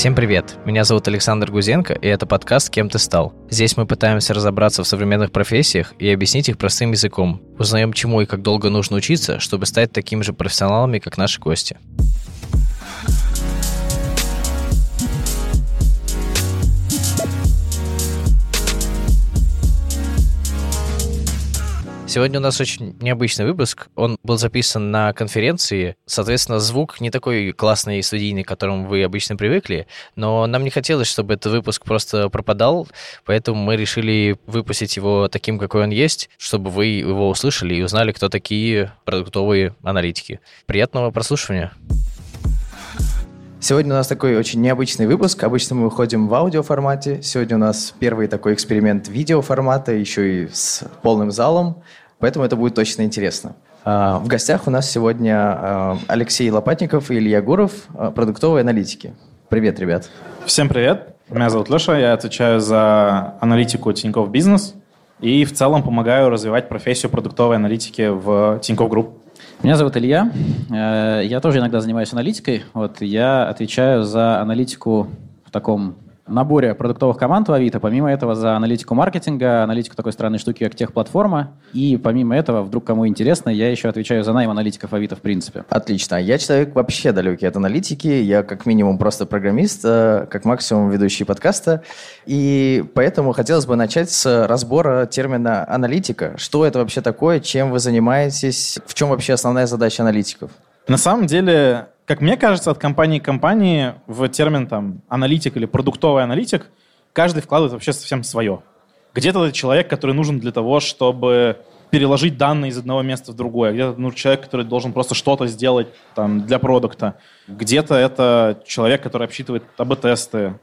Всем привет! Меня зовут Александр Гузенко, и это подкаст «Кем ты стал?». Здесь мы пытаемся разобраться в современных профессиях и объяснить их простым языком. Узнаем, чему и как долго нужно учиться, чтобы стать такими же профессионалами, как наши гости. Сегодня у нас очень необычный выпуск. Он был записан на конференции. Соответственно, звук не такой классный и студийный, к которому вы обычно привыкли. Но нам не хотелось, чтобы этот выпуск просто пропадал. Поэтому мы решили выпустить его таким, какой он есть, чтобы вы его услышали и узнали, кто такие продуктовые аналитики. Приятного прослушивания. Сегодня у нас такой очень необычный выпуск. Обычно мы выходим в аудиоформате. Сегодня у нас первый такой эксперимент видеоформата, еще и с полным залом. Поэтому это будет точно интересно. А, в гостях у нас сегодня а, Алексей Лопатников и Илья Гуров, а, продуктовые аналитики. Привет, ребят. Всем привет. Меня зовут Леша, я отвечаю за аналитику Тинькофф Бизнес и в целом помогаю развивать профессию продуктовой аналитики в Тинькофф Групп. Меня зовут Илья. Э, я тоже иногда занимаюсь аналитикой. Вот я отвечаю за аналитику в таком наборе продуктовых команд в Авито, помимо этого за аналитику маркетинга, аналитику такой странной штуки, как техплатформа. И помимо этого, вдруг кому интересно, я еще отвечаю за найм аналитиков Авито в принципе. Отлично. Я человек вообще далекий от аналитики. Я как минимум просто программист, э, как максимум ведущий подкаста. И поэтому хотелось бы начать с разбора термина аналитика. Что это вообще такое, чем вы занимаетесь, в чем вообще основная задача аналитиков? На самом деле, как мне кажется, от компании к компании в термин там аналитик или продуктовый аналитик каждый вкладывает вообще совсем свое. Где-то это человек, который нужен для того, чтобы переложить данные из одного места в другое. Где-то нужен человек, который должен просто что-то сделать там, для продукта. Где-то это человек, который обсчитывает АБ-тесты.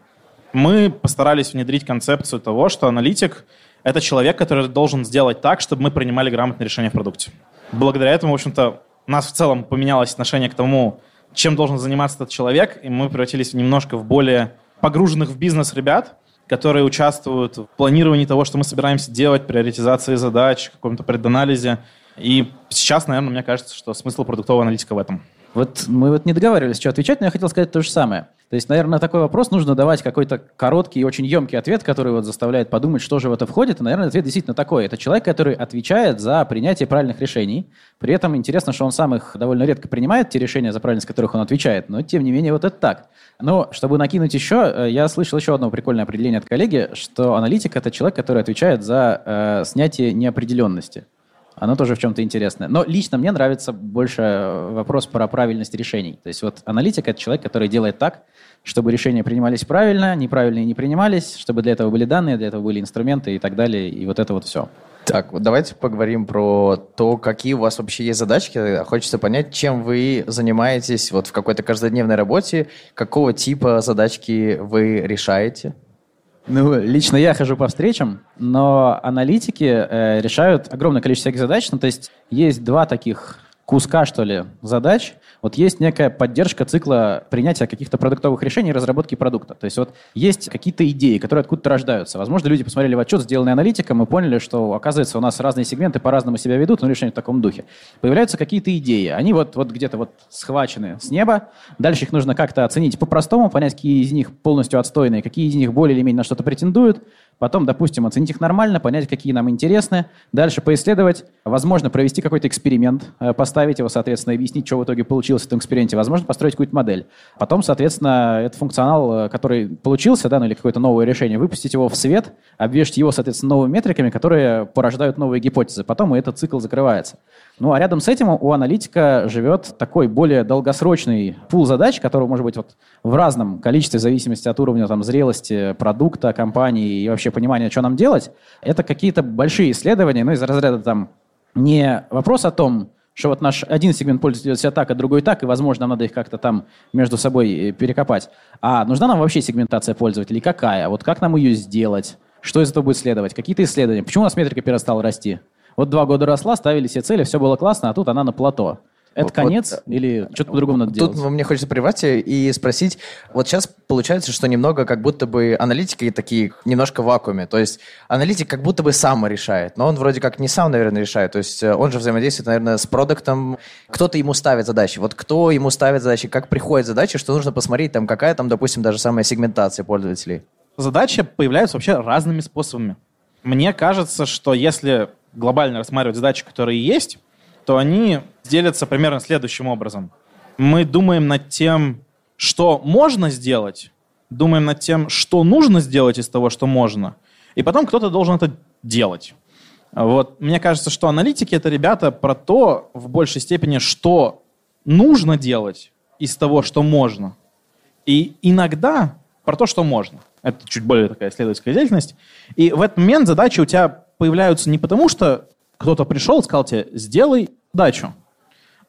Мы постарались внедрить концепцию того, что аналитик — это человек, который должен сделать так, чтобы мы принимали грамотные решения в продукте. Благодаря этому, в общем-то, у нас в целом поменялось отношение к тому, чем должен заниматься этот человек, и мы превратились немножко в более погруженных в бизнес ребят, которые участвуют в планировании того, что мы собираемся делать, приоритизации задач, каком-то преданализе. И сейчас, наверное, мне кажется, что смысл продуктового аналитика в этом. Вот мы вот не договаривались, что отвечать, но я хотел сказать то же самое. То есть, наверное, на такой вопрос нужно давать какой-то короткий и очень емкий ответ, который вот заставляет подумать, что же в это входит. И, наверное, ответ действительно такой. Это человек, который отвечает за принятие правильных решений. При этом интересно, что он сам их довольно редко принимает, те решения, за правильность которых он отвечает. Но, тем не менее, вот это так. Но, чтобы накинуть еще, э, я слышал еще одно прикольное определение от коллеги, что аналитик – это человек, который отвечает за э, снятие неопределенности. Оно тоже в чем-то интересное. Но лично мне нравится больше э, вопрос про правильность решений. То есть вот аналитик – это человек, который делает так, чтобы решения принимались правильно, неправильные не принимались, чтобы для этого были данные, для этого были инструменты и так далее, и вот это вот все. Так, вот давайте поговорим про то, какие у вас вообще есть задачки. Хочется понять, чем вы занимаетесь вот в какой-то каждодневной работе, какого типа задачки вы решаете. Ну, лично я хожу по встречам, но аналитики э, решают огромное количество всяких задач. Ну, то есть есть два таких куска, что ли, задач – вот есть некая поддержка цикла принятия каких-то продуктовых решений и разработки продукта. То есть вот есть какие-то идеи, которые откуда-то рождаются. Возможно, люди посмотрели в отчет, сделанный аналитиком, и поняли, что, оказывается, у нас разные сегменты по-разному себя ведут, но решение в таком духе. Появляются какие-то идеи. Они вот, вот где-то вот схвачены с неба. Дальше их нужно как-то оценить по-простому, понять, какие из них полностью отстойные, какие из них более или менее на что-то претендуют, Потом, допустим, оценить их нормально, понять, какие нам интересны. Дальше поисследовать. Возможно, провести какой-то эксперимент, э, поставить его, соответственно, объяснить, что в итоге получилось в этом эксперименте. Возможно, построить какую-то модель. Потом, соответственно, этот функционал, э, который получился, да, ну или какое-то новое решение, выпустить его в свет, обвешать его, соответственно, новыми метриками, которые порождают новые гипотезы. Потом и этот цикл закрывается. Ну, а рядом с этим у аналитика живет такой более долгосрочный пул задач, который может быть вот в разном количестве, в зависимости от уровня там, зрелости продукта, компании и вообще понимания, что нам делать. Это какие-то большие исследования, ну, из разряда там не вопрос о том, что вот наш один сегмент пользователей себя так, а другой так, и, возможно, нам надо их как-то там между собой э, перекопать. А нужна нам вообще сегментация пользователей? Какая? Вот как нам ее сделать? Что из этого будет следовать? Какие-то исследования? Почему у нас метрика перестала расти? Вот два года росла, ставили себе цели, все было классно, а тут она на плато. Это Вот- конец вот, или что-то по-другому надо Тут делать? мне хочется прервать и спросить, вот сейчас получается, что немного как будто бы аналитики такие немножко в вакууме, то есть аналитик как будто бы сам решает, но он вроде как не сам, наверное, решает, то есть э, он же взаимодействует, наверное, с продуктом, кто-то ему ставит задачи, вот кто ему ставит задачи, как приходят задачи, что нужно посмотреть, там какая там, допустим, даже самая сегментация пользователей. задачи появляются вообще разными способами. Мне кажется, что если глобально рассматривать задачи, которые есть, то они делятся примерно следующим образом. Мы думаем над тем, что можно сделать, думаем над тем, что нужно сделать из того, что можно, и потом кто-то должен это делать. Вот, мне кажется, что аналитики — это ребята про то, в большей степени, что нужно делать из того, что можно. И иногда про то, что можно. Это чуть более такая исследовательская деятельность. И в этот момент задачи у тебя появляются не потому, что кто-то пришел и сказал тебе, сделай задачу.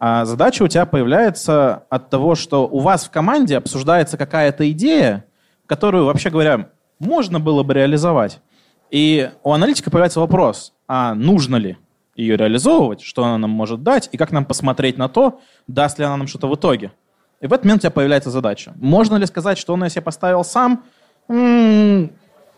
А задача у тебя появляется от того, что у вас в команде обсуждается какая-то идея, которую, вообще говоря, можно было бы реализовать. И у аналитика появляется вопрос, а нужно ли ее реализовывать, что она нам может дать, и как нам посмотреть на то, даст ли она нам что-то в итоге. И в этот момент у тебя появляется задача. Можно ли сказать, что он ее себе поставил сам? М,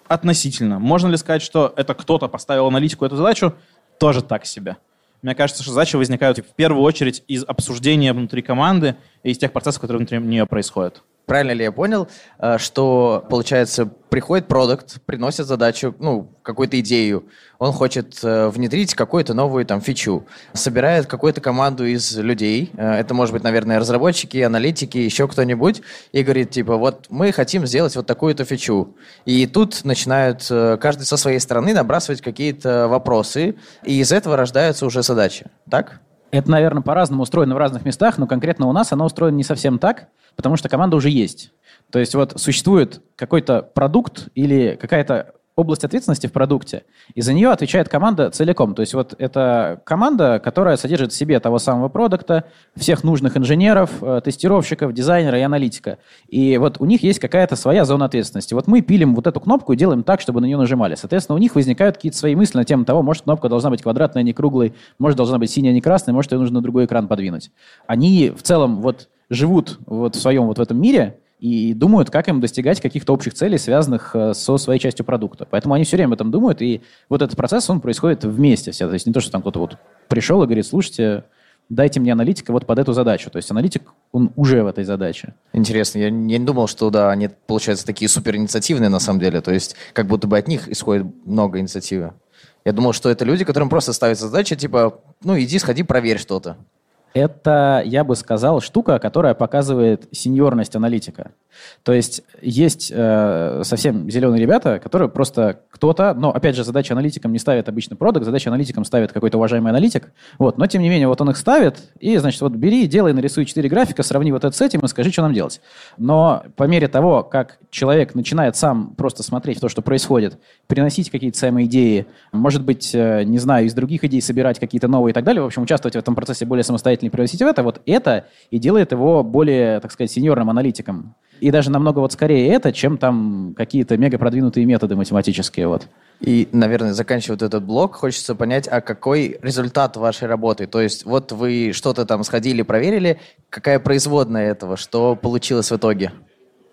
Относительно. Можно ли сказать, что это кто-то поставил аналитику эту задачу? Тоже так себе. Мне кажется, что задачи возникают в первую очередь из обсуждения внутри команды и из тех процессов, которые внутри нее происходят. Правильно ли я понял, э, что, получается, приходит продукт, приносит задачу, ну, какую-то идею, он хочет э, внедрить какую-то новую там фичу, собирает какую-то команду из людей, э, это может быть, наверное, разработчики, аналитики, еще кто-нибудь, и говорит, типа, вот мы хотим сделать вот такую-то фичу. И тут начинают каждый со своей стороны набрасывать какие-то вопросы, и из этого рождаются уже задачи. Так? Это, наверное, по-разному устроено в разных местах, но конкретно у нас оно устроено не совсем так, потому что команда уже есть. То есть вот существует какой-то продукт или какая-то область ответственности в продукте, и за нее отвечает команда целиком. То есть вот это команда, которая содержит в себе того самого продукта, всех нужных инженеров, э, тестировщиков, дизайнера и аналитика. И вот у них есть какая-то своя зона ответственности. Вот мы пилим вот эту кнопку и делаем так, чтобы на нее нажимали. Соответственно, у них возникают какие-то свои мысли на тему того, может, кнопка должна быть квадратная, а не круглой, может, должна быть синяя, а не красная, может, ее нужно на другой экран подвинуть. Они в целом вот живут вот в своем вот в этом мире, и думают, как им достигать каких-то общих целей, связанных э, со своей частью продукта. Поэтому они все время об этом думают, и вот этот процесс, он происходит вместе все. То есть не то, что там кто-то вот пришел и говорит, слушайте, дайте мне аналитика вот под эту задачу. То есть аналитик, он уже в этой задаче. Интересно, я, не думал, что да, они, получается, такие супер инициативные на самом деле, то есть как будто бы от них исходит много инициативы. Я думал, что это люди, которым просто ставится задача, типа, ну иди, сходи, проверь что-то. Это, я бы сказал, штука, которая показывает сеньорность аналитика. То есть есть э, совсем зеленые ребята, которые просто кто-то, но опять же задача аналитикам не ставит обычно продукт, задача аналитикам ставит какой-то уважаемый аналитик, вот, но тем не менее вот он их ставит, и значит вот бери, делай, нарисуй четыре графика, сравни вот это с этим и скажи, что нам делать. Но по мере того, как человек начинает сам просто смотреть то, что происходит, приносить какие-то самые идеи, может быть, э, не знаю, из других идей собирать какие-то новые и так далее, в общем, участвовать в этом процессе более самостоятельно и приносить в это, вот это и делает его более, так сказать, сеньорным аналитиком. И даже намного вот скорее это, чем там какие-то мега продвинутые методы математические. Вот. И, наверное, заканчивая вот этот блок, хочется понять, а какой результат вашей работы? То есть вот вы что-то там сходили, проверили, какая производная этого, что получилось в итоге?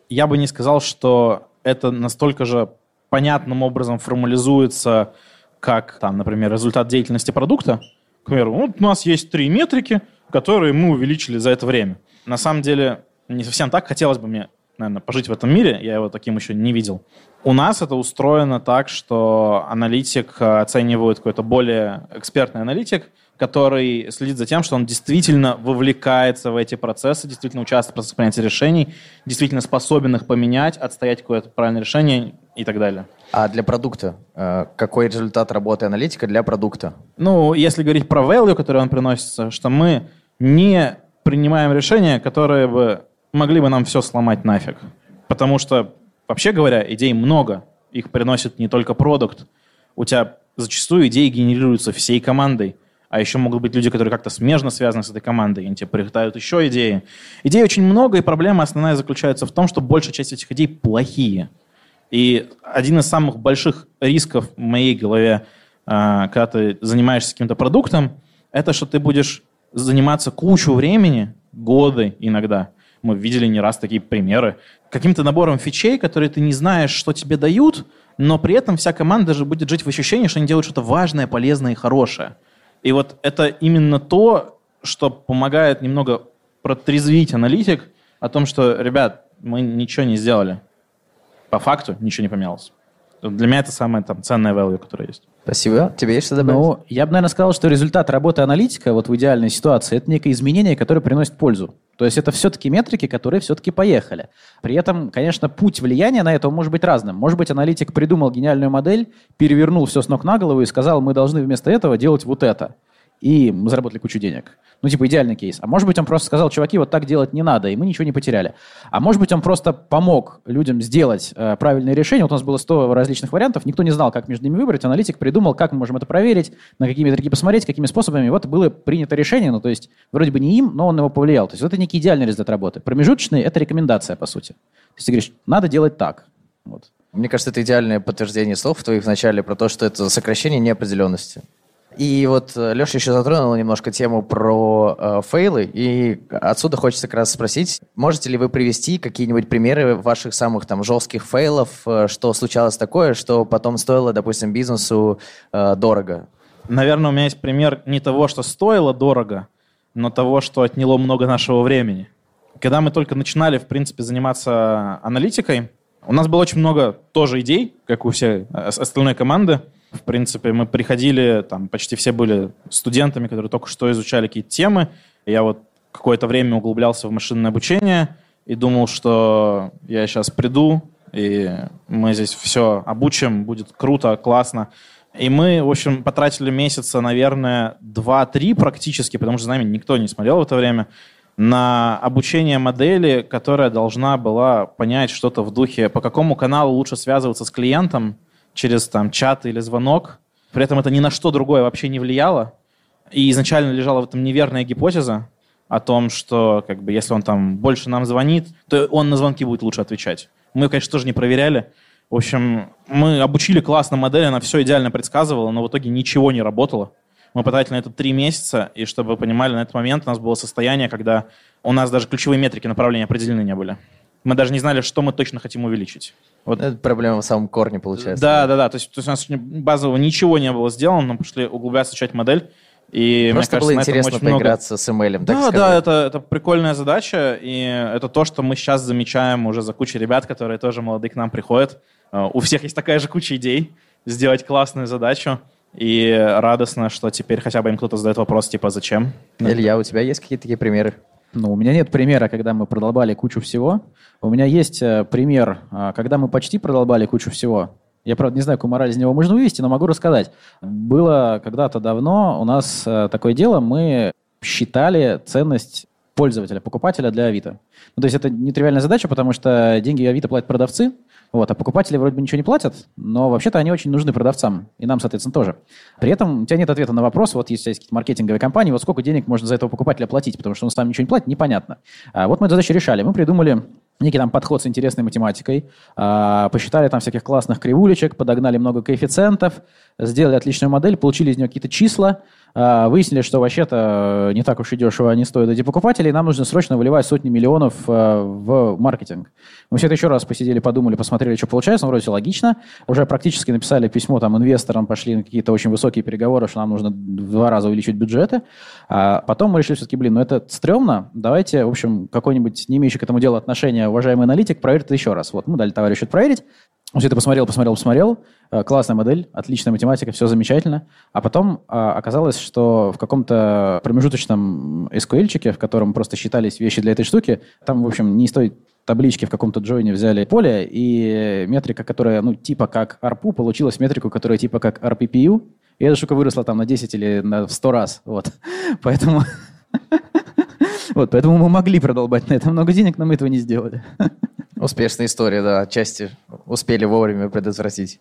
Я бы не сказал, что это настолько же понятным образом формализуется, как, там, например, результат деятельности продукта. К примеру, вот у нас есть три метрики, которые мы увеличили за это время. На самом деле, не совсем так. Хотелось бы мне, наверное, пожить в этом мире. Я его таким еще не видел. У нас это устроено так, что аналитик э, оценивает какой-то более экспертный аналитик, который следит за тем, что он действительно вовлекается в эти процессы, действительно участвует в процессе принятия решений, действительно способен их поменять, отстоять какое-то правильное решение и так далее. А для продукта? э, Какой результат работы аналитика для продукта? Ну, если говорить про value, который он приносится, что мы не принимаем решения, которые бы могли бы нам все сломать нафиг. Потому что, вообще говоря, идей много. Их приносит не только продукт. У тебя зачастую идеи генерируются всей командой. А еще могут быть люди, которые как-то смежно связаны с этой командой, и они тебе прилетают еще идеи. Идей очень много, и проблема основная заключается в том, что большая часть этих идей плохие. И один из самых больших рисков в моей голове, а, когда ты занимаешься каким-то продуктом, это что ты будешь заниматься кучу времени, годы иногда. Мы видели не раз такие примеры. Каким-то набором фичей, которые ты не знаешь, что тебе дают, но при этом вся команда же будет жить в ощущении, что они делают что-то важное, полезное и хорошее. И вот это именно то, что помогает немного протрезвить аналитик о том, что, ребят, мы ничего не сделали. По факту ничего не поменялось. Для меня это самое там, ценное value, которое есть. Спасибо. Тебе есть что добавить? Ну, я бы, наверное, сказал, что результат работы аналитика вот в идеальной ситуации – это некое изменение, которое приносит пользу. То есть это все-таки метрики, которые все-таки поехали. При этом, конечно, путь влияния на это может быть разным. Может быть, аналитик придумал гениальную модель, перевернул все с ног на голову и сказал, мы должны вместо этого делать вот это и мы заработали кучу денег. Ну, типа, идеальный кейс. А может быть, он просто сказал, чуваки, вот так делать не надо, и мы ничего не потеряли. А может быть, он просто помог людям сделать э, правильное решение. Вот у нас было 100 различных вариантов, никто не знал, как между ними выбрать. Аналитик придумал, как мы можем это проверить, на какие метрики посмотреть, какими способами. Вот было принято решение, ну, то есть, вроде бы не им, но он его повлиял. То есть, это некий идеальный результат работы. Промежуточный – это рекомендация, по сути. То есть, ты говоришь, надо делать так. Вот. Мне кажется, это идеальное подтверждение слов твоих в начале про то, что это сокращение неопределенности. И вот э, Леша еще затронул немножко тему про э, фейлы, и отсюда хочется как раз спросить, можете ли вы привести какие-нибудь примеры ваших самых там жестких фейлов, э, что случалось такое, что потом стоило, допустим, бизнесу э, дорого? Наверное, у меня есть пример не того, что стоило дорого, но того, что отняло много нашего времени. Когда мы только начинали, в принципе, заниматься аналитикой, у нас было очень много тоже идей, как у всей э, остальной команды, в принципе, мы приходили, там почти все были студентами, которые только что изучали какие-то темы. Я вот какое-то время углублялся в машинное обучение и думал, что я сейчас приду, и мы здесь все обучим, будет круто, классно. И мы, в общем, потратили месяца, наверное, 2-3 практически, потому что за нами никто не смотрел в это время, на обучение модели, которая должна была понять что-то в духе, по какому каналу лучше связываться с клиентом, через там, чат или звонок. При этом это ни на что другое вообще не влияло. И изначально лежала в этом неверная гипотеза о том, что как бы, если он там больше нам звонит, то он на звонки будет лучше отвечать. Мы, конечно, тоже не проверяли. В общем, мы обучили классно модель, она все идеально предсказывала, но в итоге ничего не работало. Мы потратили на это три месяца, и чтобы вы понимали, на этот момент у нас было состояние, когда у нас даже ключевые метрики направления определены не были. Мы даже не знали, что мы точно хотим увеличить. Вот. Это проблема в самом корне, получается. Да, да, да. То есть, то есть у нас базово ничего не было сделано, но пошли углубляться, изучать модель. И Просто мне кажется, было интересно поиграться много... с ML. Да, сказать. да, это, это прикольная задача, и это то, что мы сейчас замечаем уже за кучей ребят, которые тоже молодые к нам приходят. Uh, у всех есть такая же куча идей сделать классную задачу, и радостно, что теперь хотя бы им кто-то задает вопрос, типа, зачем? Илья, у тебя есть какие-то такие примеры? Ну, у меня нет примера, когда мы продолбали кучу всего. У меня есть э, пример, э, когда мы почти продолбали кучу всего. Я, правда, не знаю, какую мораль из него можно вывести, но могу рассказать. Было когда-то давно у нас э, такое дело, мы считали ценность пользователя, покупателя для Авито. Ну, то есть это нетривиальная задача, потому что деньги Авито платят продавцы, вот, а покупатели вроде бы ничего не платят, но вообще-то они очень нужны продавцам, и нам, соответственно, тоже. При этом у тебя нет ответа на вопрос, вот если есть какие-то маркетинговые компании, вот сколько денег можно за этого покупателя платить, потому что он сам ничего не платит, непонятно. А вот мы эту задачу решали. Мы придумали некий там подход с интересной математикой, а, посчитали там всяких классных кривулечек, подогнали много коэффициентов, сделали отличную модель, получили из нее какие-то числа, выяснили, что вообще-то не так уж и дешево они стоят эти покупатели, и нам нужно срочно выливать сотни миллионов а, в маркетинг. Мы все это еще раз посидели, подумали, посмотрели, что получается, ну, вроде все логично. Уже практически написали письмо там инвесторам, пошли на какие-то очень высокие переговоры, что нам нужно в два раза увеличить бюджеты. А потом мы решили все-таки, блин, ну это стрёмно, давайте, в общем, какой-нибудь не имеющий к этому делу отношения уважаемый аналитик проверит еще раз. Вот мы дали товарищу это проверить, он все это посмотрел, посмотрел, посмотрел. Э, классная модель, отличная математика, все замечательно. А потом а, оказалось, что в каком-то промежуточном SQL-чике, в котором просто считались вещи для этой штуки, там, в общем, не той таблички в каком-то джойне взяли поле, и метрика, которая, ну, типа как ARPU, получилась метрику, которая типа как RPPU, и эта штука выросла там на 10 или на 100 раз, вот. Поэтому... Вот, поэтому мы могли продолбать на это много денег, но мы этого не сделали. Успешная история, да, отчасти успели вовремя предотвратить.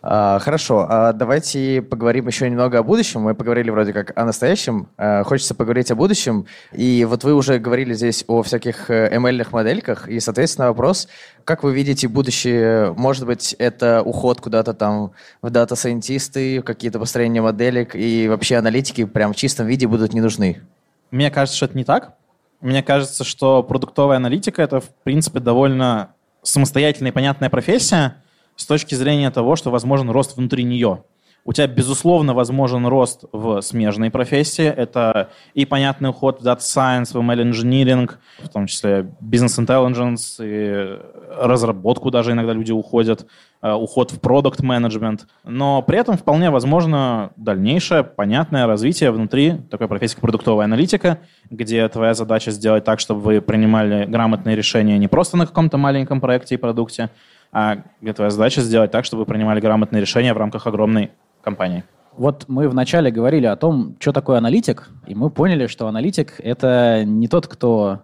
А, хорошо, а давайте поговорим еще немного о будущем. Мы поговорили вроде как о настоящем. А, хочется поговорить о будущем. И вот вы уже говорили здесь о всяких ML-ных э, модельках. И, соответственно, вопрос, как вы видите будущее? Может быть, это уход куда-то там в дата-сайентисты, какие-то построения моделек, и вообще аналитики прям в чистом виде будут не нужны? Мне кажется, что это не так. Мне кажется, что продуктовая аналитика — это, в принципе, довольно самостоятельная и понятная профессия с точки зрения того, что возможен рост внутри нее. У тебя, безусловно, возможен рост в смежной профессии. Это и понятный уход в Data Science, в ML Engineering, в том числе Business Intelligence, и разработку даже иногда люди уходят, э, уход в Product Management. Но при этом вполне возможно дальнейшее понятное развитие внутри такой профессии, как продуктовая аналитика, где твоя задача сделать так, чтобы вы принимали грамотные решения не просто на каком-то маленьком проекте и продукте, а где твоя задача сделать так, чтобы вы принимали грамотные решения в рамках огромной компании. Вот мы вначале говорили о том, что такое аналитик, и мы поняли, что аналитик — это не тот, кто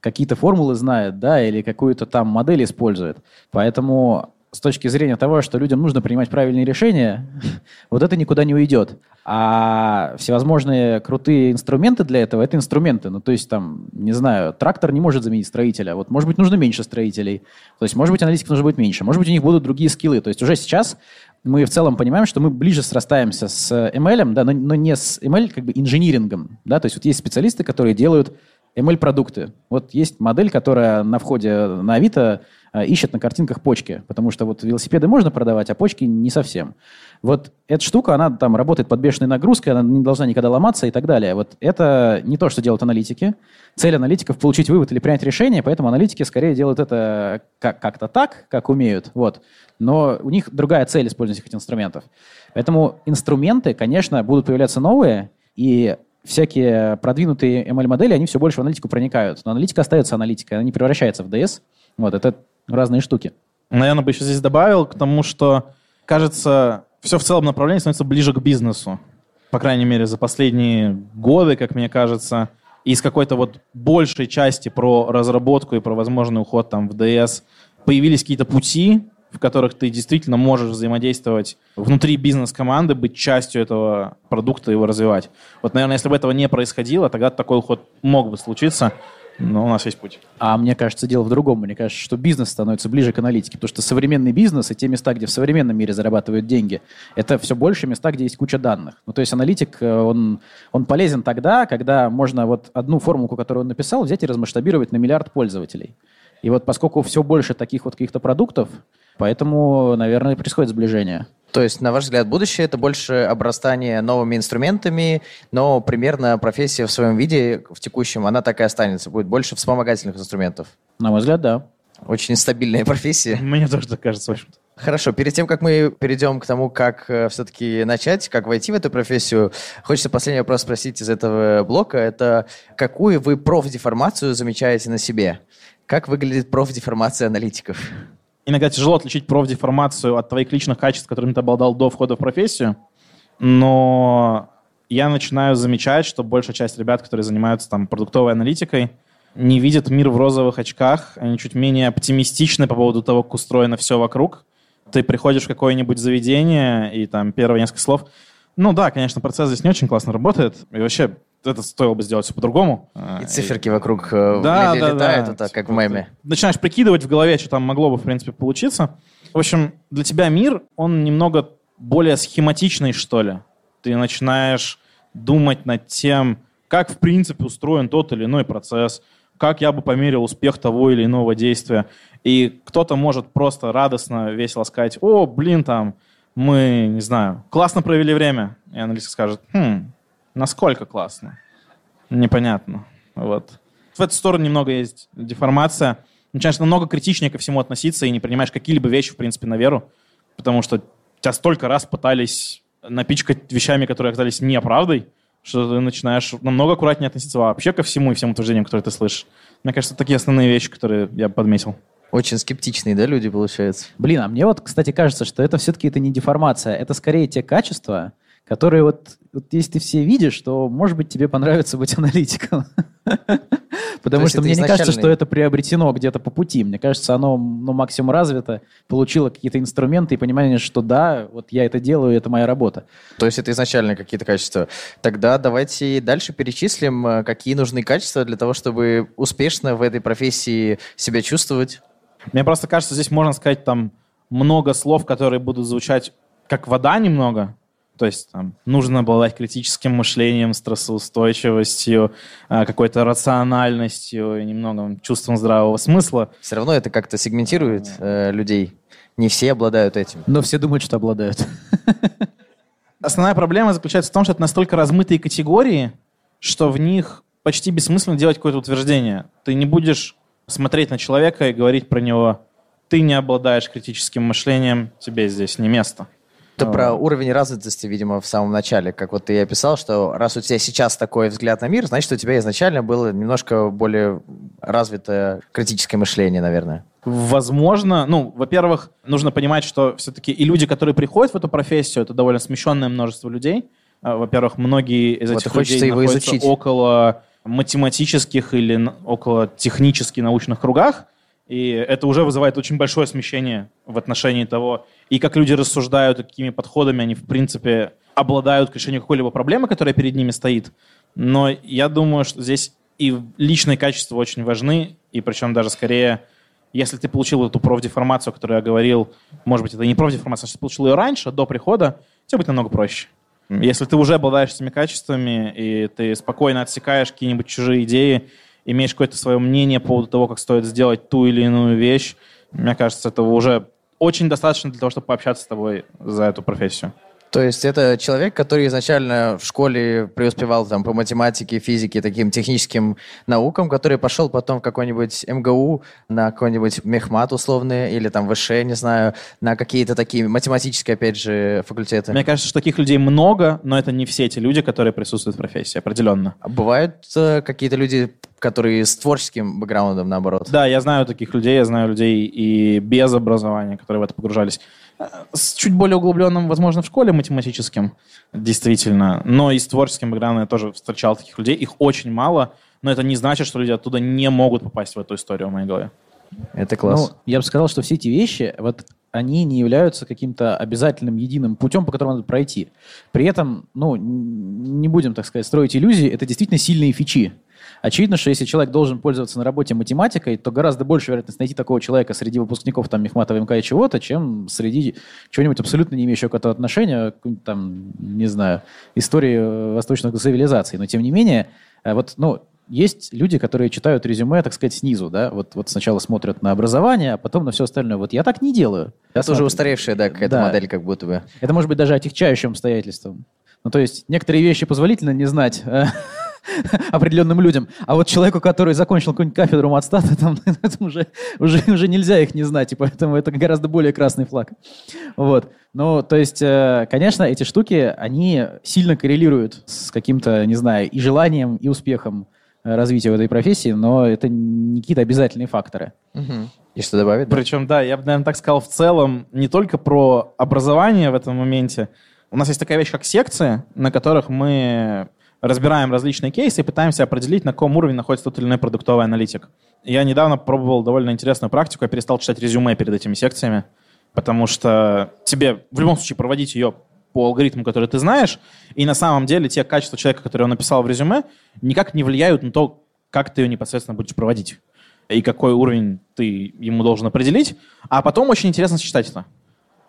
какие-то формулы знает, да, или какую-то там модель использует. Поэтому с точки зрения того, что людям нужно принимать правильные решения, вот это никуда не уйдет. А всевозможные крутые инструменты для этого – это инструменты. Ну, то есть, там, не знаю, трактор не может заменить строителя. Вот, может быть, нужно меньше строителей. То есть, может быть, аналитиков нужно быть меньше. Может быть, у них будут другие скиллы. То есть, уже сейчас мы в целом понимаем, что мы ближе срастаемся с ML, да, но, но не с ML как бы инжинирингом. Да? То есть вот есть специалисты, которые делают ML-продукты. Вот есть модель, которая на входе на Авито ищет на картинках почки, потому что вот велосипеды можно продавать, а почки не совсем. Вот эта штука, она там работает под бешеной нагрузкой, она не должна никогда ломаться и так далее. Вот это не то, что делают аналитики. Цель аналитиков – получить вывод или принять решение, поэтому аналитики скорее делают это как- как-то так, как умеют. Вот но у них другая цель использования этих инструментов. Поэтому инструменты, конечно, будут появляться новые, и всякие продвинутые ML-модели, они все больше в аналитику проникают. Но аналитика остается аналитикой, она не превращается в DS. Вот, это разные штуки. Наверное, бы еще здесь добавил к тому, что, кажется, все в целом направление становится ближе к бизнесу. По крайней мере, за последние годы, как мне кажется, из какой-то вот большей части про разработку и про возможный уход там в DS появились какие-то пути, в которых ты действительно можешь взаимодействовать внутри бизнес-команды, быть частью этого продукта и его развивать. Вот, наверное, если бы этого не происходило, тогда такой уход мог бы случиться, но у нас есть путь. А мне кажется, дело в другом. Мне кажется, что бизнес становится ближе к аналитике, потому что современный бизнес и те места, где в современном мире зарабатывают деньги, это все больше места, где есть куча данных. Ну, то есть аналитик, э, он, он полезен тогда, когда можно вот одну формулу, которую он написал, взять и размасштабировать на миллиард пользователей. И вот поскольку все больше таких вот каких-то продуктов, Поэтому, наверное, происходит сближение. То есть, на ваш взгляд, будущее это больше обрастание новыми инструментами, но примерно профессия в своем виде, в текущем, она так и останется. Будет больше вспомогательных инструментов. На мой взгляд, да. Очень стабильная профессия. Мне тоже так кажется, в общем-то. Хорошо, перед тем, как мы перейдем к тому, как э, все-таки начать, как войти в эту профессию, хочется последний вопрос спросить из этого блока. Это какую вы профдеформацию замечаете на себе? Как выглядит профдеформация аналитиков? Иногда тяжело отличить профдеформацию от твоих личных качеств, которыми ты обладал до входа в профессию, но я начинаю замечать, что большая часть ребят, которые занимаются там продуктовой аналитикой, не видят мир в розовых очках, они чуть менее оптимистичны по поводу того, как устроено все вокруг. Ты приходишь в какое-нибудь заведение, и там первые несколько слов. Ну да, конечно, процесс здесь не очень классно работает. И вообще это стоило бы сделать все по-другому. И циферки вокруг э, да, да, летают, да. это как в меме. Начинаешь прикидывать в голове, что там могло бы, в принципе, получиться. В общем, для тебя мир, он немного более схематичный, что ли. Ты начинаешь думать над тем, как, в принципе, устроен тот или иной процесс, как я бы померил успех того или иного действия. И кто-то может просто радостно, весело сказать, о, блин, там, мы, не знаю, классно провели время. И аналитик скажет, хм, Насколько классно? Непонятно. Вот. В эту сторону немного есть деформация. Начинаешь намного критичнее ко всему относиться и не принимаешь какие-либо вещи, в принципе, на веру, потому что тебя столько раз пытались напичкать вещами, которые оказались неправдой, что ты начинаешь намного аккуратнее относиться вообще ко всему и всем утверждениям, которые ты слышишь. Мне кажется, такие основные вещи, которые я подметил. Очень скептичные, да, люди, получается? Блин, а мне вот, кстати, кажется, что это все-таки это не деформация, это скорее те качества, которые вот, вот если ты все видишь, то, может быть, тебе понравится быть аналитиком. Потому что мне не кажется, что это приобретено где-то по пути. Мне кажется, оно ну, максимум развито, получило какие-то инструменты и понимание, что да, вот я это делаю, это моя работа. То есть это изначальные какие-то качества. Тогда давайте дальше перечислим, э, какие нужны качества для того, чтобы успешно в этой профессии себя чувствовать. Мне просто кажется, здесь можно сказать там много слов, которые будут звучать как вода немного, То есть там, нужно обладать критическим мышлением, стрессоустойчивостью, а, какой-то рациональностью и немного чувством здравого смысла. Все равно это как-то сегментирует э, людей. Не все обладают этим. Но все думают, что обладают. Основная проблема заключается в том, что это настолько размытые категории, что в них почти бессмысленно делать какое-то утверждение. Ты не будешь смотреть на человека и говорить про него, ты не обладаешь критическим мышлением, тебе здесь не место. Это про уровень развитости, видимо, в самом начале. Как вот ты и описал, что раз у тебя сейчас такой взгляд на мир, значит, у тебя изначально было немножко более развитое критическое мышление, наверное. Возможно, ну, во-первых, нужно понимать, что все-таки и люди, которые приходят в эту профессию, это довольно смещенное множество людей. А, во-первых, многие из Вот этих хочется людей находятся изучить. около математических или около технически научных кругах, и это уже вызывает очень большое смещение в отношении того, и как люди рассуждают, и какими подходами они, в принципе, обладают к решению какой-либо проблемы, которая перед ними стоит. Но я думаю, что здесь и личные качества очень важны, и причем даже скорее, если ты получил эту профдеформацию, о которой я говорил, может быть, это не профдеформация, а ты получил ее раньше, до прихода, тебе будет намного проще. Если ты уже обладаешь этими качествами, и ты спокойно отсекаешь какие-нибудь чужие идеи, имеешь какое-то свое мнение по поводу того, как стоит сделать ту или иную вещь, мне кажется, этого уже очень достаточно для того, чтобы пообщаться с тобой за эту профессию. То есть это человек, который изначально в школе преуспевал там по математике, физике, таким техническим наукам, который пошел потом в какой-нибудь МГУ на какой-нибудь мехмат условный или там ВШ, не знаю, на какие-то такие математические, опять же, факультеты. Мне кажется, что таких людей много, но это не все те люди, которые присутствуют в профессии, определенно. А Бывают э, какие-то люди, которые с творческим бэкграундом, наоборот. Да, я знаю таких людей, я знаю людей и без образования, которые в это погружались. Э, С чуть более углубленным, возможно, в школе математическим, действительно, но и с творческим бэкграундом я тоже встречал таких людей. Их очень мало, но это не значит, что люди оттуда не могут попасть в эту историю в моей голове. Это класс. Ну, я бы сказал, что все эти вещи, вот они не являются каким-то обязательным единым путем, по которому надо пройти. При этом, ну, не будем, так сказать, строить иллюзии, это действительно сильные фичи. Очевидно, что если человек должен пользоваться на работе математикой, то гораздо больше вероятность найти такого человека среди выпускников там Мехмата, ВМК и чего-то, чем среди чего-нибудь абсолютно не имеющего к этому отношения, там, не знаю, истории э, восточных цивилизаций. Но тем не менее, э, вот, ну, есть люди, которые читают резюме, так сказать, снизу, да, вот, вот сначала смотрят на образование, а потом на все остальное. Вот я так не делаю. Это уже смотрю. устаревшая, да, какая-то Да. модель как будто бы. Это может быть даже отягчающим обстоятельством. Ну, то есть некоторые вещи позволительно не знать э, определенным людям, а вот человеку, который закончил какую-нибудь кафедру матстата, там, уже, уже, уже нельзя их не знать, и поэтому это гораздо более красный флаг. Вот. Ну, то есть, э, конечно, эти штуки, они сильно коррелируют с каким-то, не знаю, и желанием, и успехом э, развития в этой профессии, но это не какие-то обязательные факторы. И что добавить? да? Причем, да, я бы, наверное, так сказал в целом, не только про образование в этом моменте. У нас есть такая вещь, как секции, на которых мы разбираем различные кейсы и пытаемся определить, на каком уровне находится тот или иной продуктовый аналитик. Я недавно пробовал довольно интересную практику, я перестал читать резюме перед этими секциями, потому что тебе в любом случае проводить ее по алгоритму, который ты знаешь, и на самом деле те качества человека, которые он написал в резюме, никак не влияют на то, как ты ее непосредственно будешь проводить и какой уровень ты ему должен определить. А потом очень интересно сочетать это.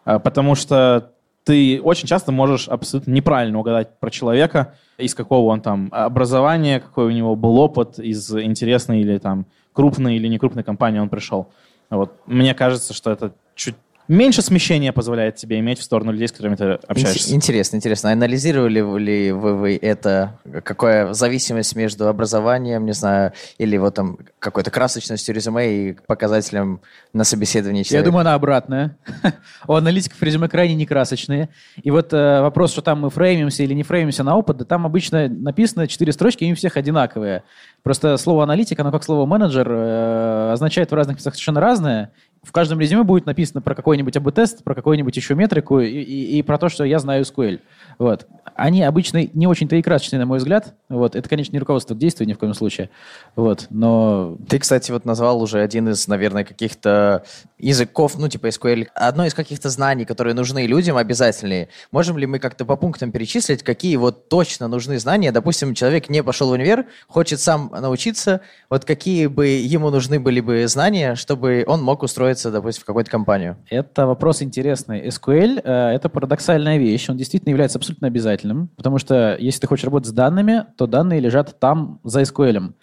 А, Потому что ты очень часто можешь абсолютно неправильно угадать про человека, из какого он там образования, какой у него был опыт, из интересной или там крупной или некрупной компании он пришел. Вот. Мне кажется, что это чуть меньше смещения позволяет тебе иметь в сторону людей, с которыми ты общаешься. Ин- Интересно, интересно. Анализировали ли вы, вы это? Какая зависимость между образованием, не знаю, или вот там какой-то красочностью резюме и показателем на собеседовании Я человека? думаю, она обратная. У аналитиков резюме крайне некрасочные. И вот э, вопрос, что там мы фреймимся или не фреймимся на опыт, да там обычно написано четыре строчки, и у всех одинаковые. Просто слово аналитик, оно как слово менеджер, э, означает в разных местах совершенно разное. В каждом резюме будет написано про какой-нибудь АБ-тест, про какую-нибудь еще метрику и, и- и про то, что я знаю SQL. Вот. Они обычно не очень-то и красочные, на мой взгляд. Вот. Это, конечно, не руководство к действию ни в коем случае. Вот. Но... Ты, кстати, вот назвал уже один из, наверное, каких-то языков, ну, типа SQL, одно из каких-то знаний, которые нужны людям, обязательные. Можем ли мы как-то по пунктам перечислить, какие вот точно нужны знания? Допустим, человек не пошел в универ, хочет сам научиться, вот какие бы ему нужны были бы знания, чтобы он мог устроиться, допустим, в какую-то компанию? Это вопрос интересный. SQL э, — это парадоксальная вещь. Он действительно является абсолютно обязательным, потому что если ты хочешь работать с данными, то данные лежат там за SQL.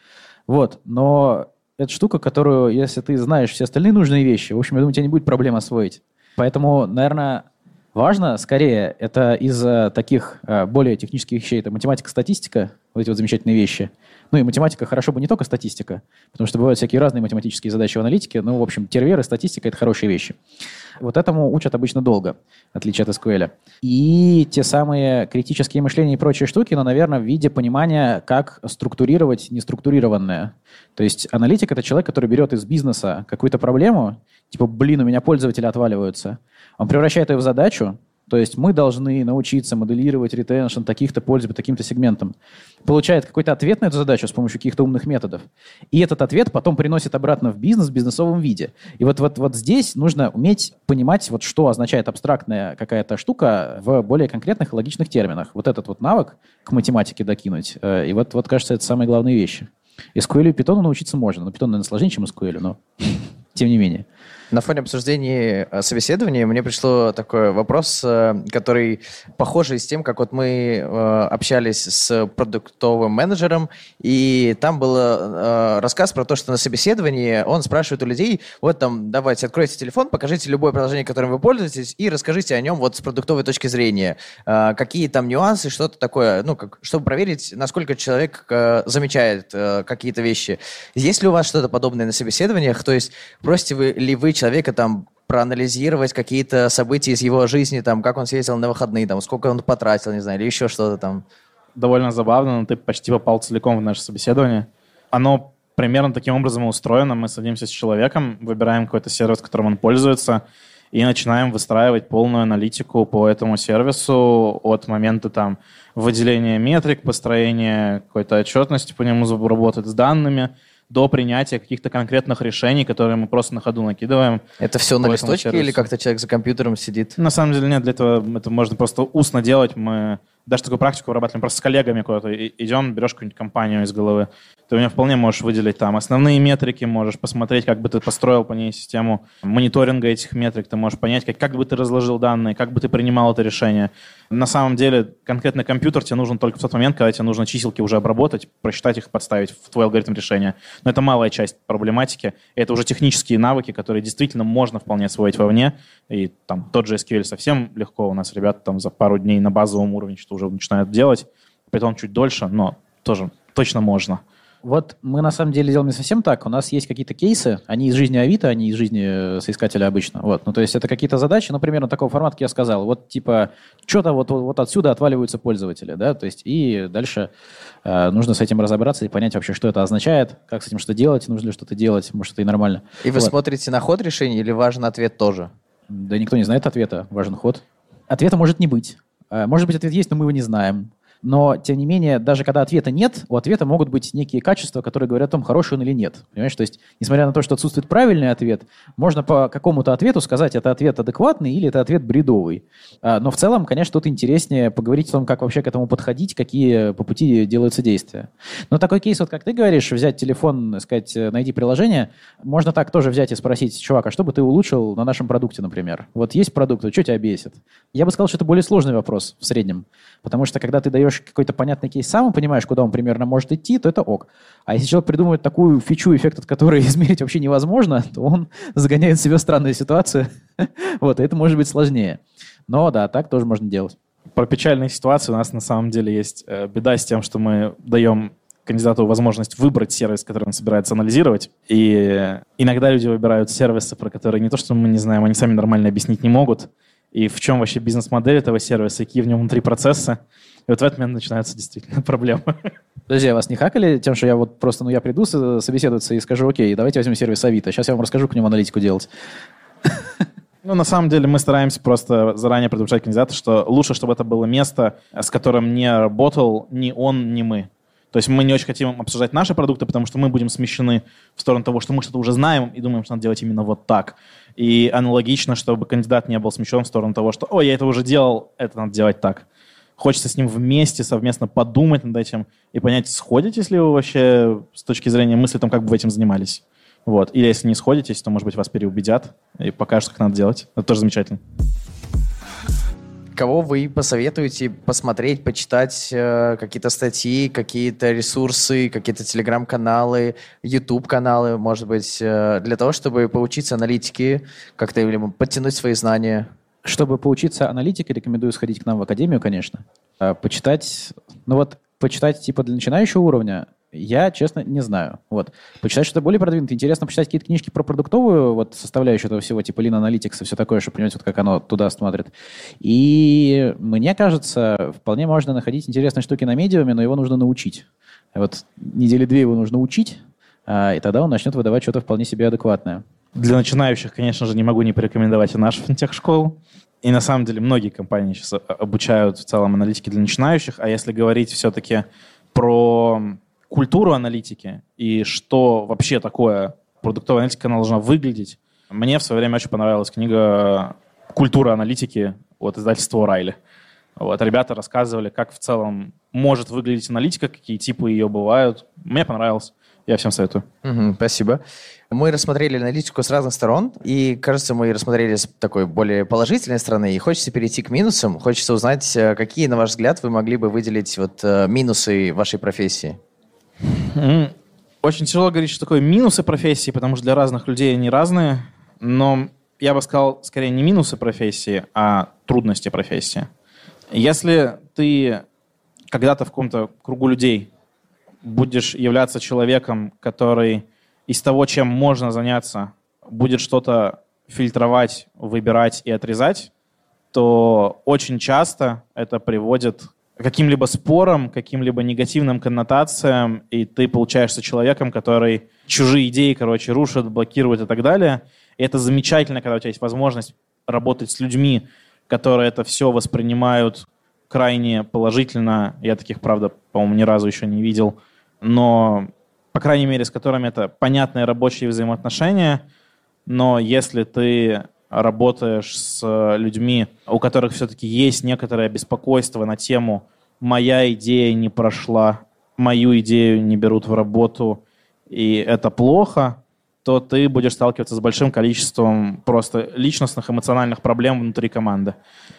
Вот. Но это штука, которую, если ты знаешь все остальные нужные вещи, в общем, я думаю, у тебя не будет проблем освоить. Поэтому, наверное, важно скорее это из таких э, более технических вещей, это математика, статистика, вот эти вот замечательные вещи – ну и математика хорошо бы не только статистика, потому что бывают всякие разные математические задачи в аналитике, но, в общем, тервер и статистика – это хорошие вещи. Вот этому учат обычно долго, в отличие от SQL. И те самые критические мышления и прочие штуки, но, наверное, в виде понимания, как структурировать неструктурированное. То есть аналитик – это человек, который берет из бизнеса какую-то проблему, типа, блин, у меня пользователи отваливаются. Он превращает ее в задачу, то есть мы должны научиться моделировать ретеншн таких-то пользы по таким-то сегментам. Получает какой-то ответ на эту задачу с помощью каких-то умных методов. И этот ответ потом приносит обратно в бизнес в бизнесовом виде. И вот, вот, вот здесь нужно уметь понимать, вот что означает абстрактная какая-то штука в более конкретных и логичных терминах. Вот этот вот навык к математике докинуть. Э, и вот, вот кажется, это самые главные вещи. SQL и Python научиться можно. Но Python, наверное, сложнее, чем SQL, но тем не менее. На фоне обсуждения э, собеседования мне пришло такой вопрос, э, который похожий с тем, как вот мы э, общались с продуктовым менеджером, и там был рассказ про то, что на собеседовании он спрашивает у людей, вот там, давайте, откройте телефон, покажите любое приложение, которым вы пользуетесь, и расскажите о нем вот с продуктовой точки зрения. Какие там нюансы, что-то такое, ну, как, чтобы проверить, насколько человек замечает какие-то вещи. Есть ли у вас что-то подобное на собеседованиях? То есть просите вы ли вы человека там проанализировать какие-то события из его жизни, там, как он съездил на выходные, там, сколько он потратил, не знаю, или еще что-то там. Довольно забавно, но ты почти попал целиком в наше собеседование. Оно примерно таким образом устроено. Мы садимся с человеком, выбираем какой-то сервис, которым он пользуется, и начинаем выстраивать полную аналитику по этому сервису от момента там выделения метрик, построения какой-то отчетности по нему, работать с данными – до принятия каких-то конкретных решений, которые мы просто на ходу накидываем. Это все на листочке или как-то человек за компьютером сидит? На самом деле нет, для этого это можно просто устно делать. Мы даже такую практику вырабатываем, просто с коллегами куда-то идем, берешь какую-нибудь компанию из головы, ты у меня вполне можешь выделить там основные метрики, можешь посмотреть, как бы ты построил по ней систему мониторинга этих метрик, ты можешь понять, как, как бы ты разложил данные, как бы ты принимал это решение. На самом деле, конкретный компьютер тебе нужен только в тот момент, когда тебе нужно чиселки уже обработать, просчитать их, подставить в твой алгоритм решения. Но это малая часть проблематики. Это уже технические навыки, которые действительно можно вполне освоить вовне. И там тот же SQL совсем легко. У нас ребята там за пару дней на базовом уровне что уже начинают делать. Притом чуть дольше, но тоже точно можно. Вот мы на самом деле делаем не совсем так. У нас есть какие-то кейсы, они из жизни Авито, они из жизни э, соискателя обычно. Вот. Ну, то есть это какие-то задачи, ну, примерно такого формата, как я сказал. Вот типа что-то вот, вот, вот отсюда отваливаются пользователи, да, то есть и дальше э, нужно с этим разобраться и понять вообще, что это означает, как с этим что делать, нужно ли что-то делать, может, это и нормально. И вы вот. смотрите на ход решения или важен ответ тоже? Да никто не знает ответа, важен ход. Ответа может не быть. Э, может быть, ответ есть, но мы его не знаем. Но, тем не менее, даже когда ответа нет, у ответа могут быть некие качества, которые говорят о том, хороший он или нет. Понимаешь? То есть, несмотря на то, что отсутствует правильный ответ, можно по какому-то ответу сказать, это ответ адекватный или это ответ бредовый. А, но в целом, конечно, тут интереснее поговорить о том, как вообще к этому подходить, какие по пути делаются действия. Но такой кейс, вот как ты говоришь, взять телефон, сказать, найди приложение, можно так тоже взять и спросить, чувак, а что бы ты улучшил на нашем продукте, например? Вот есть продукт, что тебя бесит? Я бы сказал, что это более сложный вопрос в среднем. Потому что когда ты даешь какой-то понятный кейс сам понимаешь, куда он примерно может идти, то это ок. А если человек придумывает такую фичу, эффект от которой измерить вообще невозможно, то он загоняет себя в странную ситуацию. вот, это может быть сложнее. Но да, так тоже можно делать. Про печальные ситуации у нас на самом деле есть э, беда с тем, что мы даем кандидату возможность выбрать сервис, который он собирается анализировать. И иногда люди выбирают сервисы, про которые не то, что мы не знаем, они сами нормально объяснить не могут и в чем вообще бизнес-модель этого сервиса, какие в нем внутри процессы. И вот в этот момент начинаются действительно проблемы. Подожди, а вас не хакали тем, что я вот просто, ну, я приду собеседоваться и скажу, окей, давайте возьмем сервис Авито, сейчас я вам расскажу, как нему аналитику делать. Ну, на самом деле, мы стараемся просто заранее предупреждать кандидата, что лучше, чтобы это было место, с которым не работал ни он, ни мы. То есть мы не очень хотим обсуждать наши продукты, потому что мы будем смещены в сторону того, что мы что-то уже знаем и думаем, что надо делать именно вот так. И аналогично, чтобы кандидат не был смещен в сторону того, что «Ой, я это уже делал, это надо делать так». Хочется с ним вместе, совместно подумать над этим и понять, сходитесь ли вы вообще с точки зрения мысли о том, как бы вы этим занимались. Вот. Или если не сходитесь, то, может быть, вас переубедят и покажут, как надо делать. Это тоже замечательно. Кого вы посоветуете посмотреть, почитать э, какие-то статьи, какие-то ресурсы, какие-то телеграм-каналы, YouTube-каналы, может быть, э, для того, чтобы поучиться аналитике, как-то или подтянуть свои знания? Чтобы поучиться аналитике, рекомендую сходить к нам в академию, конечно. А почитать, ну вот, почитать типа для начинающего уровня я, честно, не знаю. Вот. Почитать что-то более продвинутое. Интересно почитать какие-то книжки про продуктовую вот, составляющую этого всего, типа Lean Analytics и все такое, чтобы понимать, вот, как оно туда смотрит. И мне кажется, вполне можно находить интересные штуки на медиуме, но его нужно научить. Вот недели две его нужно учить, а, и тогда он начнет выдавать что-то вполне себе адекватное. Для начинающих, конечно же, не могу не порекомендовать и нашу финтех-школу. И на самом деле многие компании сейчас обучают в целом аналитики для начинающих, а если говорить все-таки про культуру аналитики и что вообще такое продуктовая аналитика она должна выглядеть. Мне в свое время очень понравилась книга «Культура аналитики» от издательства «Райли». Вот, ребята рассказывали, как в целом может выглядеть аналитика, какие типы ее бывают. Мне понравилось. Я всем советую. Угу, спасибо. Мы рассмотрели аналитику с разных сторон, и, кажется, мы рассмотрели с такой более положительной стороны, и хочется перейти к минусам. Хочется узнать, э, какие, на ваш взгляд, вы могли бы выделить вот э, минусы вашей профессии? Очень тяжело говорить, что такое минусы профессии, потому что для разных людей они разные. Но я бы сказал, скорее, не минусы профессии, а трудности профессии. Если ты когда-то в каком-то кругу людей будешь являться человеком, который из того, чем можно заняться, будет что-то фильтровать, выбирать и отрезать, то очень часто это приводит каким-либо спором, каким-либо негативным коннотациям, и ты получаешься человеком, который чужие идеи, короче, рушит, блокирует и так далее. И это замечательно, когда у тебя есть возможность работать с людьми, которые это все воспринимают крайне положительно. Я таких, правда, по-моему, ни разу еще не видел. Но, по крайней мере, с которыми это понятные рабочие взаимоотношения. Но если ты работаешь с людьми, у которых все-таки есть некоторое беспокойство на тему «моя идея не прошла», «мою идею не берут в работу», и это плохо, то ты будешь сталкиваться с большим количеством просто личностных, эмоциональных проблем внутри команды.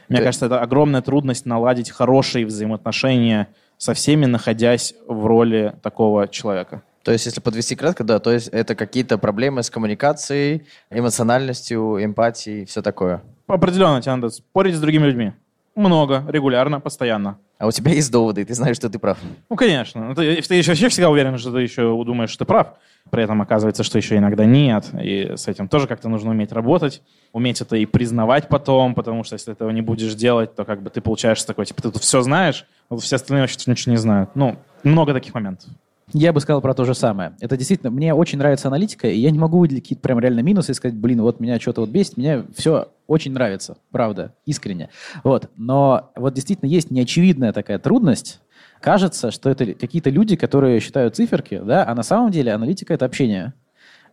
Мне ты... кажется, это огромная трудность наладить хорошие взаимоотношения со всеми, находясь в роли такого человека. То есть, если подвести кратко, да, то есть это какие-то проблемы с коммуникацией, эмоциональностью, эмпатией, все такое. Определенно тебе надо спорить с другими людьми. Много, регулярно, постоянно. А у тебя есть доводы, и ты знаешь, что ты прав. Ну, конечно. Ты, ты еще всегда уверен, что ты еще думаешь, что ты прав. При этом оказывается, что еще иногда нет. И с этим тоже как-то нужно уметь работать. Уметь это и признавать потом, потому что если ты этого не будешь делать, то как бы ты получаешься такой, типа, ты тут все знаешь, а все остальные вообще ничего не знают. Ну, много таких моментов. Я бы сказал про то же самое. Это действительно, мне очень нравится аналитика, и я не могу выделить какие-то прям реально минусы и сказать, блин, вот меня что-то вот бесит, мне все очень нравится, правда, искренне. Вот. Но вот действительно есть неочевидная такая трудность, кажется, что это какие-то люди, которые считают циферки, да, а на самом деле аналитика — это общение.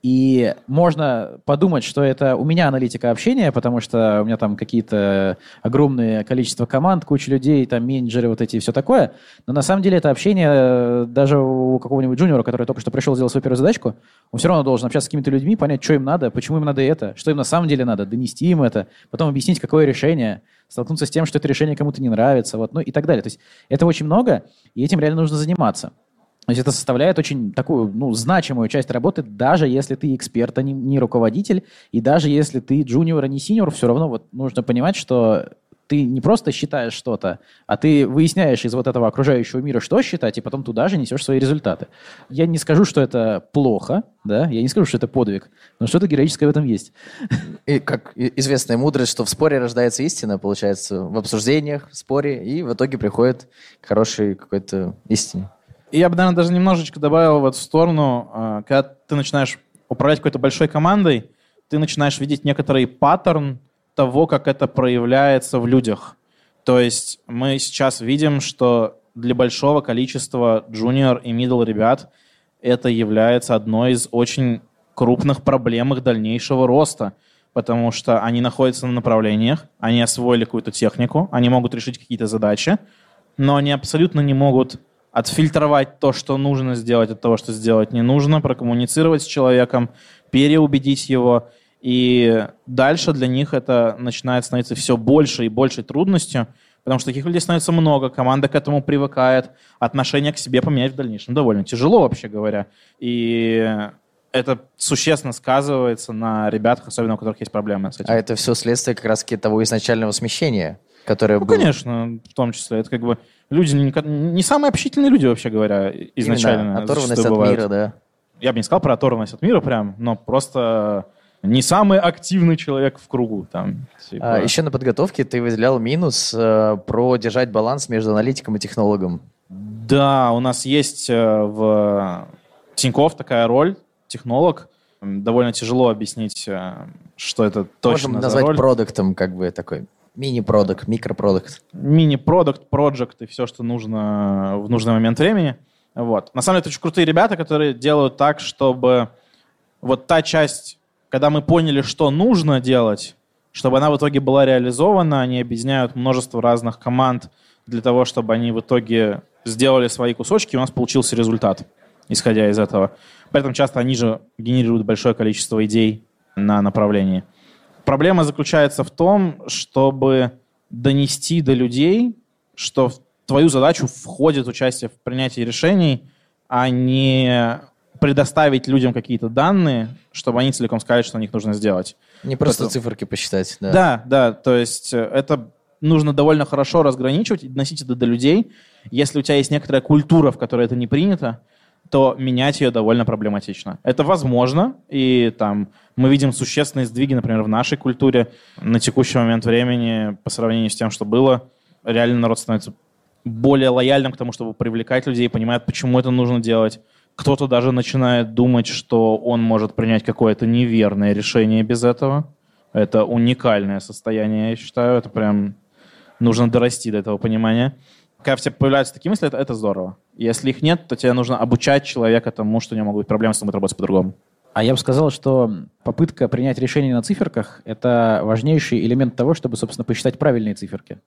И можно подумать, что это у меня аналитика общения, потому что у меня там какие-то огромное количество команд, куча людей, там менеджеры вот эти и все такое. Но на самом деле это общение даже у какого-нибудь джуниора, который только что пришел сделать свою первую задачку, он все равно должен общаться с какими-то людьми, понять, что им надо, почему им надо это, что им на самом деле надо, донести им это, потом объяснить, какое решение, столкнуться с тем, что это решение кому-то не нравится, вот, ну и так далее. То есть это очень много, и этим реально нужно заниматься. То есть это составляет очень такую ну, значимую часть работы, даже если ты эксперт, а не, не руководитель, и даже если ты джуниор, а не синьор, все равно вот нужно понимать, что ты не просто считаешь что-то, а ты выясняешь из вот этого окружающего мира, что считать, и потом туда же несешь свои результаты. Я не скажу, что это плохо, да, я не скажу, что это подвиг, но что-то героическое в этом есть. И как известная мудрость, что в споре рождается истина, получается, в обсуждениях, в споре, и в итоге приходит к хорошей какой-то истине. Я бы, наверное, даже немножечко добавил в эту сторону, а, когда ты начинаешь управлять какой-то большой командой, ты начинаешь видеть некоторый паттерн того, как это проявляется в людях. То есть мы сейчас видим, что для большого количества junior и middle ребят это является одной из очень крупных проблем их дальнейшего роста, потому что они находятся на направлениях, они освоили какую-то технику, они могут решить какие-то задачи, но они абсолютно не могут отфильтровать то, что нужно сделать от того, что сделать не нужно, прокоммуницировать с человеком, переубедить его. И дальше для них это начинает становиться все больше и больше трудностью, потому что таких людей становится много, команда к этому привыкает, отношение к себе поменять в дальнейшем довольно тяжело, вообще говоря. И это существенно сказывается на ребятах, особенно у которых есть проблемы с этим. А это все следствие как раз того изначального смещения, которое Ну, было. конечно, в том числе. Это как бы люди не, самые общительные люди, вообще говоря, изначально. Именно оторванность от бывают. мира, да. Я бы не сказал про оторванность от мира прям, но просто не самый активный человек в кругу. Там, типа. А, еще на подготовке ты выделял минус э, про держать баланс между аналитиком и технологом. Да, у нас есть э, в Тинькофф такая роль, технолог. Довольно тяжело объяснить, э, что это точно Можем назвать продуктом, как бы такой мини-продукт, микропродукт. мини-продукт, проект и все, что нужно в нужный момент времени. Вот. На самом деле, это очень крутые ребята, которые делают так, чтобы вот та часть, когда мы поняли, что нужно делать, чтобы она в итоге была реализована, они объединяют множество разных команд для того, чтобы они в итоге сделали свои кусочки, и у нас получился результат, исходя из этого. Поэтому часто они же генерируют большое количество идей на направлении. Проблема заключается в том, чтобы донести до людей, что в твою задачу входит участие в принятии решений, а не предоставить людям какие-то данные, чтобы они целиком сказали, что на них нужно сделать. Не просто Потом- циферки посчитать. Да. Да, да, то есть э, это нужно довольно хорошо разграничивать и доносить это до людей. Если у тебя есть некоторая культура, в которой это не принято, то менять ее довольно проблематично. Это возможно, и там мы видим существенные сдвиги, например, в нашей культуре на текущий момент времени по сравнению с тем, что было. Реально народ становится более лояльным к тому, чтобы привлекать людей, понимает, почему это нужно делать. Кто-то даже начинает думать, что он может принять какое-то неверное решение без этого. Это уникальное состояние, я считаю. Это прям нужно дорасти до этого понимания. Когда в тебе появляются такие мысли, это, это здорово. Если их нет, то тебе нужно обучать человека тому, что у него могут быть проблемы, что он будет работать по-другому. А я бы сказал, что попытка принять решение на циферках – это важнейший элемент того, чтобы, собственно, посчитать правильные циферки.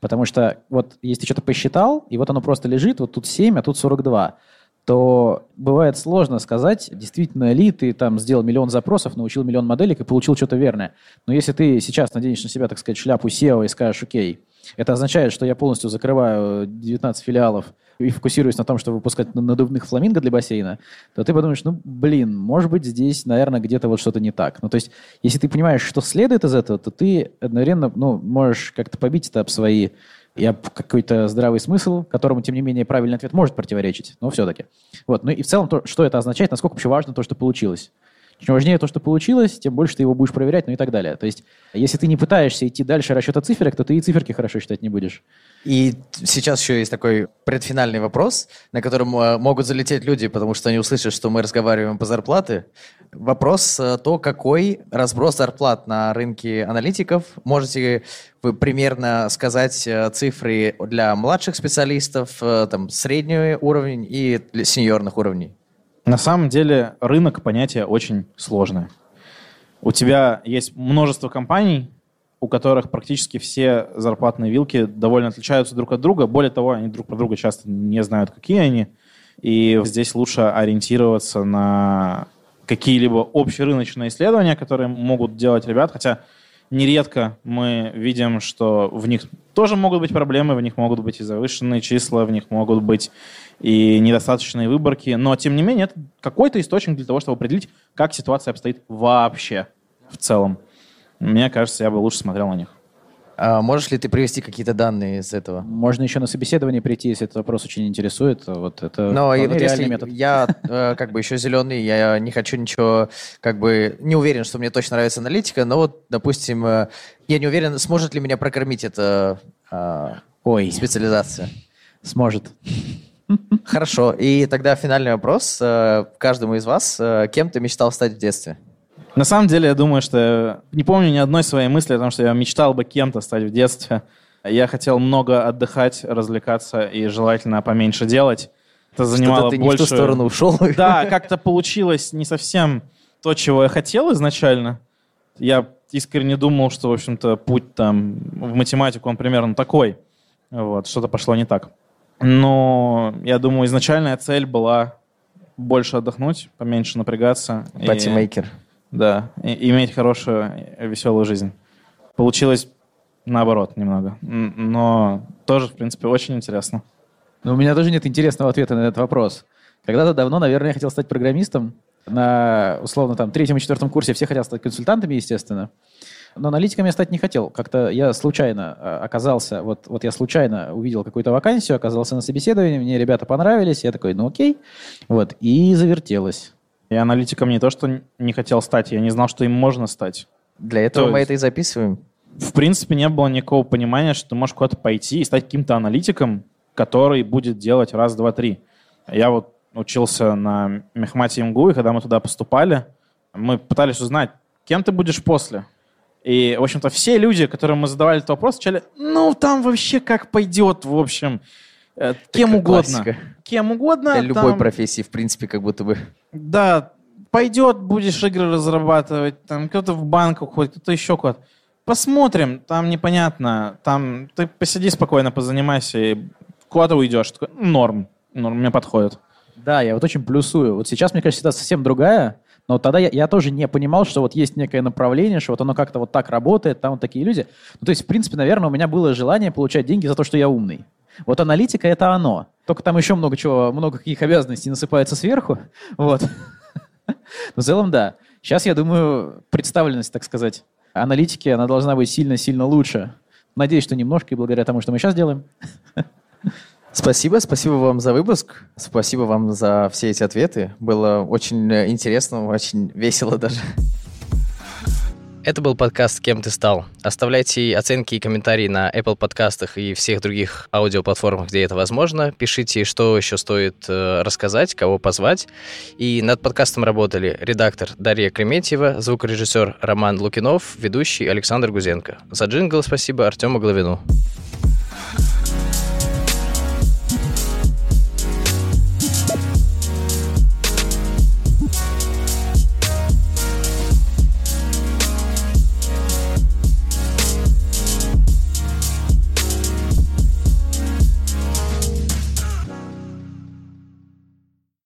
Потому что вот если что-то посчитал, и вот оно просто лежит, вот тут 7, а тут 42, то бывает сложно сказать, действительно ли ты там сделал миллион запросов, научил миллион моделек и получил что-то верное. Но если ты сейчас наденешь на себя, так сказать, шляпу SEO и скажешь, окей, это означает, что я полностью закрываю 19 филиалов и фокусируюсь на том, чтобы выпускать надувных фламинго для бассейна, то ты подумаешь, ну, блин, может быть, здесь, наверное, где-то вот что-то не так. Ну, то есть, если ты понимаешь, что следует из этого, то ты одновременно, ну, можешь как-то побить это об свои и об какой-то здравый смысл, которому, тем не менее, правильный ответ может противоречить, но все-таки. Вот. Ну и в целом, то, что это означает, насколько вообще важно то, что получилось. Чем важнее то, что получилось, тем больше ты его будешь проверять, ну и так далее. То есть, если ты не пытаешься идти дальше расчета циферок, то ты и циферки хорошо считать не будешь. И сейчас еще есть такой предфинальный вопрос, на котором э, могут залететь люди, потому что они услышат, что мы разговариваем по зарплаты. Вопрос э, то, какой разброс зарплат на рынке аналитиков. Можете вы примерно сказать э, цифры для младших специалистов, там, средний уровень и сеньорных уровней? На самом деле рынок понятие очень сложное. У тебя есть множество компаний, у которых практически все зарплатные вилки довольно отличаются друг от друга. Более того, они друг про друга часто не знают, какие они. И здесь лучше ориентироваться на какие-либо общерыночные исследования, которые могут делать ребят. Хотя нередко мы видим, что в них тоже могут быть проблемы, в них могут быть и завышенные числа, в них могут быть и недостаточные выборки, но тем не менее это какой-то источник для того, чтобы определить, как ситуация обстоит вообще в целом. Мне кажется, я бы лучше смотрел на них. А можешь ли ты привести какие-то данные из этого? Можно еще на собеседование прийти, если этот вопрос очень интересует. Вот это Но и вот если метод. я э, как бы еще зеленый, я не хочу ничего, как бы не уверен, что мне точно нравится аналитика, но вот, допустим, э, я не уверен, сможет ли меня прокормить эта э, Ой, специализация. сможет. Хорошо, и тогда финальный вопрос э, каждому из вас. Кем ты мечтал стать в детстве? На самом деле, я думаю, что не помню ни одной своей мысли о том, что я мечтал бы кем-то стать в детстве. Я хотел много отдыхать, развлекаться и желательно поменьше делать. Это занимало ты больше... не в ту сторону ушел. Да, как-то получилось не совсем то, чего я хотел изначально. Я искренне думал, что, в общем-то, путь там в математику, он примерно такой. Вот, что-то пошло не так. Но я думаю, изначальная цель была больше отдохнуть, поменьше напрягаться. и- Патимейкер. Да, и иметь хорошую, э, веселую жизнь. Получилось наоборот немного. Но тоже, в принципе, очень интересно. Но у меня тоже нет интересного ответа на этот вопрос. Когда-то давно, наверное, я хотел стать программистом. На, условно, там, третьем и четвертом курсе все хотят стать консультантами, естественно. Но аналитиком я стать не хотел. Как-то я случайно а, оказался, вот, вот я случайно увидел какую-то вакансию, оказался на собеседовании, мне ребята понравились, я такой, ну окей. Вот, и завертелось. Я аналитиком не то, что не хотел стать, я не знал, что им можно стать. Для этого То мы это и записываем. В принципе, не было никакого понимания, что ты можешь куда-то пойти и стать каким-то аналитиком, который будет делать раз, два, три. Я вот учился на Мехмате МГУ, и когда мы туда поступали, мы пытались узнать, кем ты будешь после. И, в общем-то, все люди, которым мы задавали этот вопрос, отвечали, ну, там вообще как пойдет, в общем, Э, кем угодно. классика. Кем угодно. Для любой там- профессии, в принципе, как будто бы. да, пойдет, будешь игры разрабатывать, там кто-то в банк уходит, кто-то еще куда-то. Посмотрим, там непонятно, там ты посиди спокойно, позанимайся, и куда-то уйдешь. Такой, норм, норм, мне подходит. Да, я вот очень плюсую. Вот сейчас, мне кажется, ситуация совсем другая. Но тогда я, я тоже не понимал, что вот есть некое направление, что вот оно как-то вот так работает, там вот такие люди. Ну, то есть, в принципе, наверное, у меня было желание получать деньги за то, что я умный. Вот аналитика — это оно. Только там еще много чего, много каких обязанностей насыпается сверху. Вот. В целом, да. Сейчас, я думаю, представленность, так сказать, аналитики, она должна быть сильно-сильно лучше. Надеюсь, что немножко, и благодаря тому, что мы сейчас делаем. Спасибо, спасибо вам за выпуск, спасибо вам за все эти ответы. Было очень интересно, очень весело даже. Это был подкаст «Кем ты стал?». Оставляйте оценки и комментарии на Apple подкастах и всех других аудиоплатформах, где это возможно. Пишите, что еще стоит э, рассказать, кого позвать. И над подкастом работали редактор Дарья Клементьева, звукорежиссер Роман Лукинов, ведущий Александр Гузенко. За джингл спасибо Артему Головину.